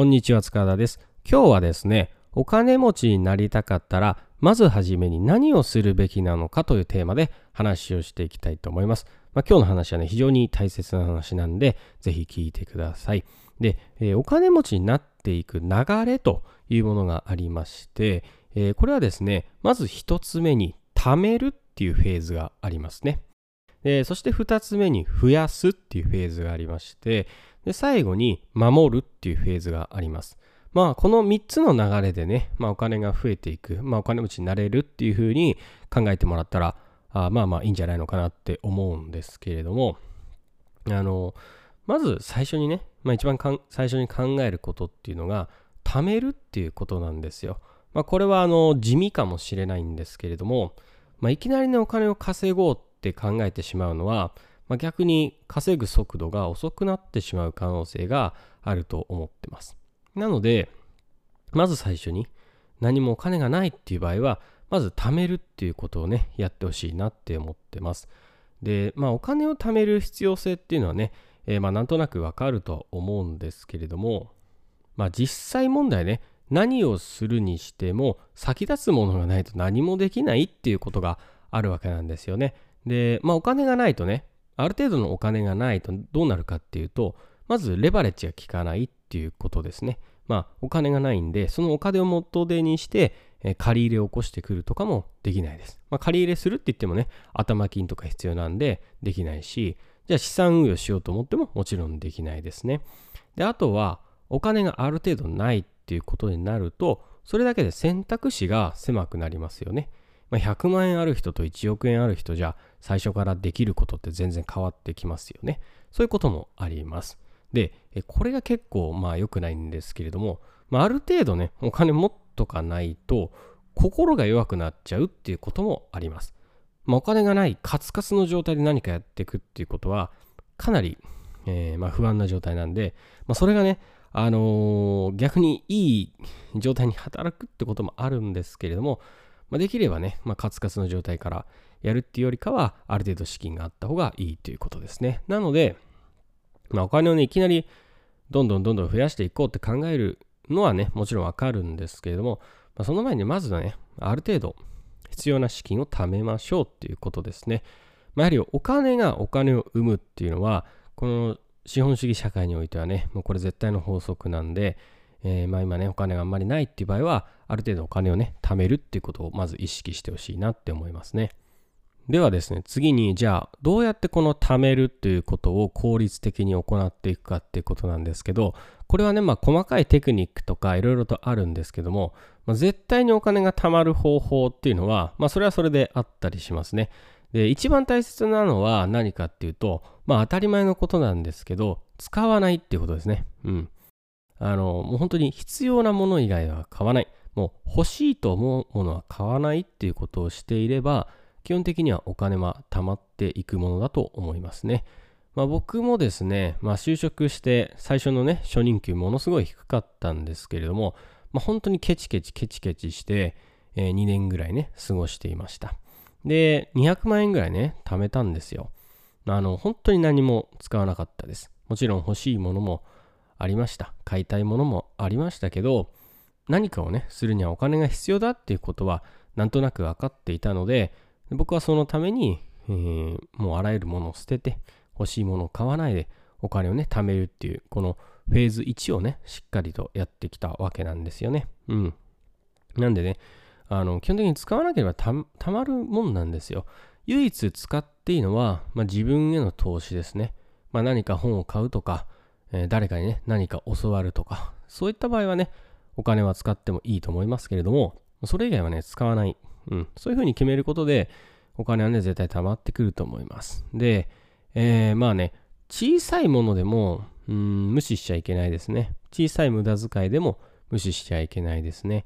こんにちは塚田です。今日はですねお金持ちになりたかったらまずはじめに何をするべきなのかというテーマで話をしていきたいと思います、まあ、今日の話はね非常に大切な話なんでぜひ聞いてください。で、えー、お金持ちになっていく流れというものがありまして、えー、これはですねまず一つ目に貯めるっていうフェーズがありますね。そして2つ目に増やすっていうフェーズがありましてで最後に守るっていうフェーズがあります。まあこの3つの流れでね、まあ、お金が増えていく、まあ、お金持ちになれるっていうふうに考えてもらったらあまあまあいいんじゃないのかなって思うんですけれどもあのまず最初にね、まあ、一番最初に考えることっていうのが貯めるっていうことなんですよ。まあ、これはあの地味かもしれないんですけれども、まあ、いきなりねお金を稼ごうって考えてしまうのは、まあ、逆に稼ぐ速度が遅くなってしまう可能性があると思ってます。なので、まず最初に何もお金がないっていう場合は、まず貯めるっていうことをね、やってほしいなって思ってます。で、まあお金を貯める必要性っていうのはね、えー、まあなんとなくわかると思うんですけれども、まあ実際問題ね、何をするにしても先立つものがないと何もできないっていうことがあるわけなんですよね。で、まあお金がないとね、ある程度のお金がないとどうなるかっていうと、まずレバレッジが効かないっていうことですね。まあ、お金がないんで、そのお金を元手にして、え借り入れを起こしてくるとかもできないです。まあ、借り入れするって言ってもね、頭金とか必要なんでできないし、じゃあ資産運用しようと思ってももちろんできないですね。で、あとは、お金がある程度ないっていうことになると、それだけで選択肢が狭くなりますよね。まあ、100万円ある人と1億円ある人じゃ最初からできることって全然変わってきますよね。そういうこともあります。で、これが結構まあ良くないんですけれども、まあ、ある程度ね、お金持っとかないと心が弱くなっちゃうっていうこともあります。まあ、お金がないカツカツの状態で何かやっていくっていうことはかなり、えー、まあ不安な状態なんで、まあ、それがね、あのー、逆にいい状態に働くってこともあるんですけれども、まあ、できればね、まあ、カツカツの状態からやるっていうよりかは、ある程度資金があった方がいいということですね。なので、まあ、お金をね、いきなりどんどんどんどん増やしていこうって考えるのはね、もちろんわかるんですけれども、まあ、その前にまずはね、ある程度必要な資金を貯めましょうっていうことですね。まあ、やはりお金がお金を生むっていうのは、この資本主義社会においてはね、もうこれ絶対の法則なんで、えー、まあ今ね、お金があんまりないっていう場合は、ある程度お金をね、貯めるっていうことをまず意識してほしいなって思いますね。ではですね、次に、じゃあ、どうやってこの貯めるということを効率的に行っていくかっていうことなんですけど、これはね、まあ、細かいテクニックとかいろいろとあるんですけども、まあ、絶対にお金が貯まる方法っていうのは、まあ、それはそれであったりしますね。で、一番大切なのは何かっていうと、まあ、当たり前のことなんですけど、使わないっていうことですね。うん。あの、もう本当に必要なもの以外は買わない。もう欲しいと思うものは買わないっていうことをしていれば、基本的にはお金は貯まっていくものだと思いますね。まあ、僕もですね、まあ、就職して最初のね、初任給ものすごい低かったんですけれども、まあ、本当にケチケチケチケチして、えー、2年ぐらいね、過ごしていました。で、200万円ぐらいね、貯めたんですよ。あの、本当に何も使わなかったです。もちろん欲しいものもありました。買いたいものもありましたけど、何かをね、するにはお金が必要だっていうことは、なんとなく分かっていたので、僕はそのために、えー、もうあらゆるものを捨てて、欲しいものを買わないで、お金をね、貯めるっていう、このフェーズ1をね、しっかりとやってきたわけなんですよね。うん。なんでね、あの、基本的に使わなければたまるもんなんですよ。唯一使っていいのは、まあ、自分への投資ですね。まあ、何か本を買うとか、え、誰かにね、何か教わるとか、そういった場合はね、お金は使ってもいいと思いますけれども、それ以外はね、使わない。うん。そういうふうに決めることで、お金はね、絶対貯まってくると思います。で、えー、まあね、小さいものでも、うん、無視しちゃいけないですね。小さい無駄遣いでも無視しちゃいけないですね。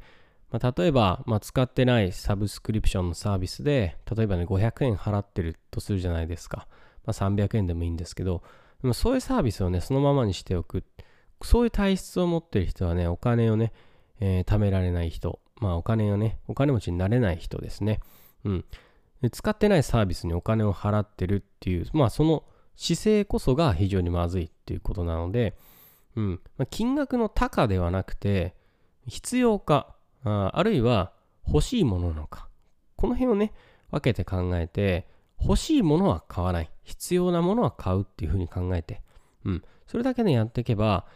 まあ、例えば、まあ、使ってないサブスクリプションのサービスで、例えばね、500円払ってるとするじゃないですか。まあ、300円でもいいんですけど、でもそういうサービスをね、そのままにしておく。そういう体質を持ってる人はね、お金をね、えー、貯められない人。まあお金をね、お金持ちになれない人ですね。うん。使ってないサービスにお金を払ってるっていう、まあその姿勢こそが非常にまずいっていうことなので、うんまあ、金額の高ではなくて必要かああるいは欲しいものなのかこの辺をね分けて考えて欲しいものは買わない。必要なものは買うっていうふうに考えて、うん、それだけねやっていけば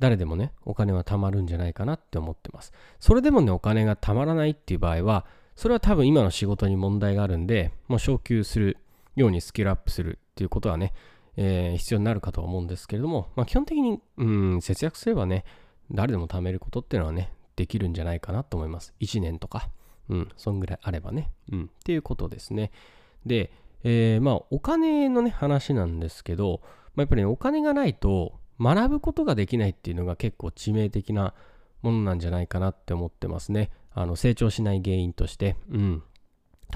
誰でもねお金は貯まるんじゃないかなって思ってます。それでもねお金が貯まらないっていう場合はそれは多分今の仕事に問題があるんでもう昇給するようにスキルアップするっていうことはねえー、必要になるかと思うんですけれども、まあ、基本的に、うん、節約すればね、誰でも貯めることっていうのはね、できるんじゃないかなと思います。1年とか、うん、そんぐらいあればね、うん、っていうことですね。で、えー、まあ、お金のね、話なんですけど、まあ、やっぱり、ね、お金がないと学ぶことができないっていうのが結構致命的なものなんじゃないかなって思ってますね。あの成長しない原因として。うん。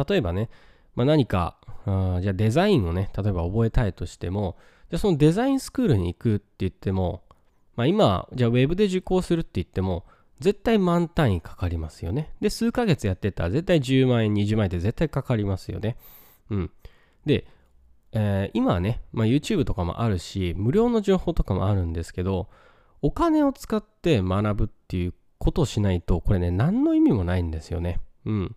例えばね、まあ、何かあじゃあデザインをね例えば覚えたいとしてもじゃあそのデザインスクールに行くって言っても、まあ、今じゃあウェブで受講するって言っても絶対満単位かかりますよねで数ヶ月やってたら絶対10万円20万円って絶対かかりますよねうんで、えー、今はね、まあ、YouTube とかもあるし無料の情報とかもあるんですけどお金を使って学ぶっていうことをしないとこれね何の意味もないんですよねうん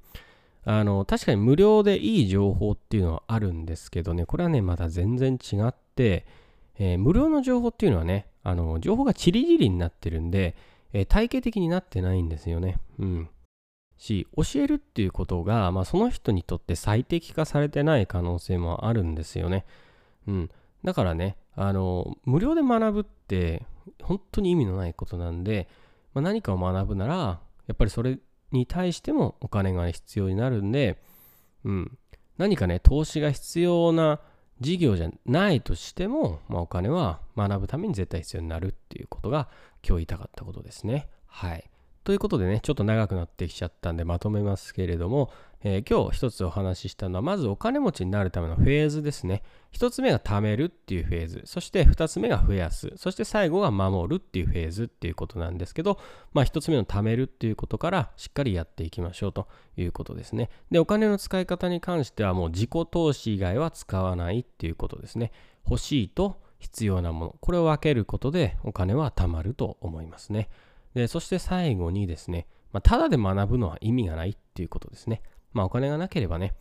あの、確かに無料でいい情報っていうのはあるんですけどね、これはね、また全然違って、えー、無料の情報っていうのはね、あの、情報がチリリリになってるんで、えー、体系的になってないんですよね。うん。し、教えるっていうことが、まあ、その人にとって最適化されてない可能性もあるんですよね。うん。だからね、あの、無料で学ぶって、本当に意味のないことなんで、まあ、何かを学ぶなら、やっぱりそれに対してもお金が必要になるんで、うん、何かね、投資が必要な事業じゃないとしても、まあ、お金は学ぶために絶対必要になるっていうことが今日言いたかったことですね。はい。ということでね、ちょっと長くなってきちゃったんでまとめますけれども、えー、今日一つお話ししたのは、まずお金持ちになるためのフェーズですね。一つ目が貯めるっていうフェーズ、そして二つ目が増やす、そして最後が守るっていうフェーズっていうことなんですけど、まあ一つ目の貯めるっていうことからしっかりやっていきましょうということですね。で、お金の使い方に関してはもう自己投資以外は使わないっていうことですね。欲しいと必要なもの、これを分けることでお金は貯まると思いますね。で、そして最後にですね、まあ、ただで学ぶのは意味がないっていうことですね。まあ、お金がなければね、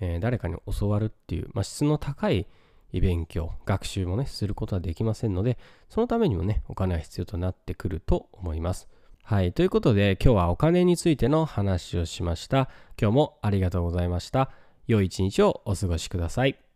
えー、誰かに教わるっていう、まあ、質の高い勉強、学習もね、することはできませんので、そのためにもね、お金は必要となってくると思います。はい。ということで、今日はお金についての話をしました。今日もありがとうございました。良い一日をお過ごしください。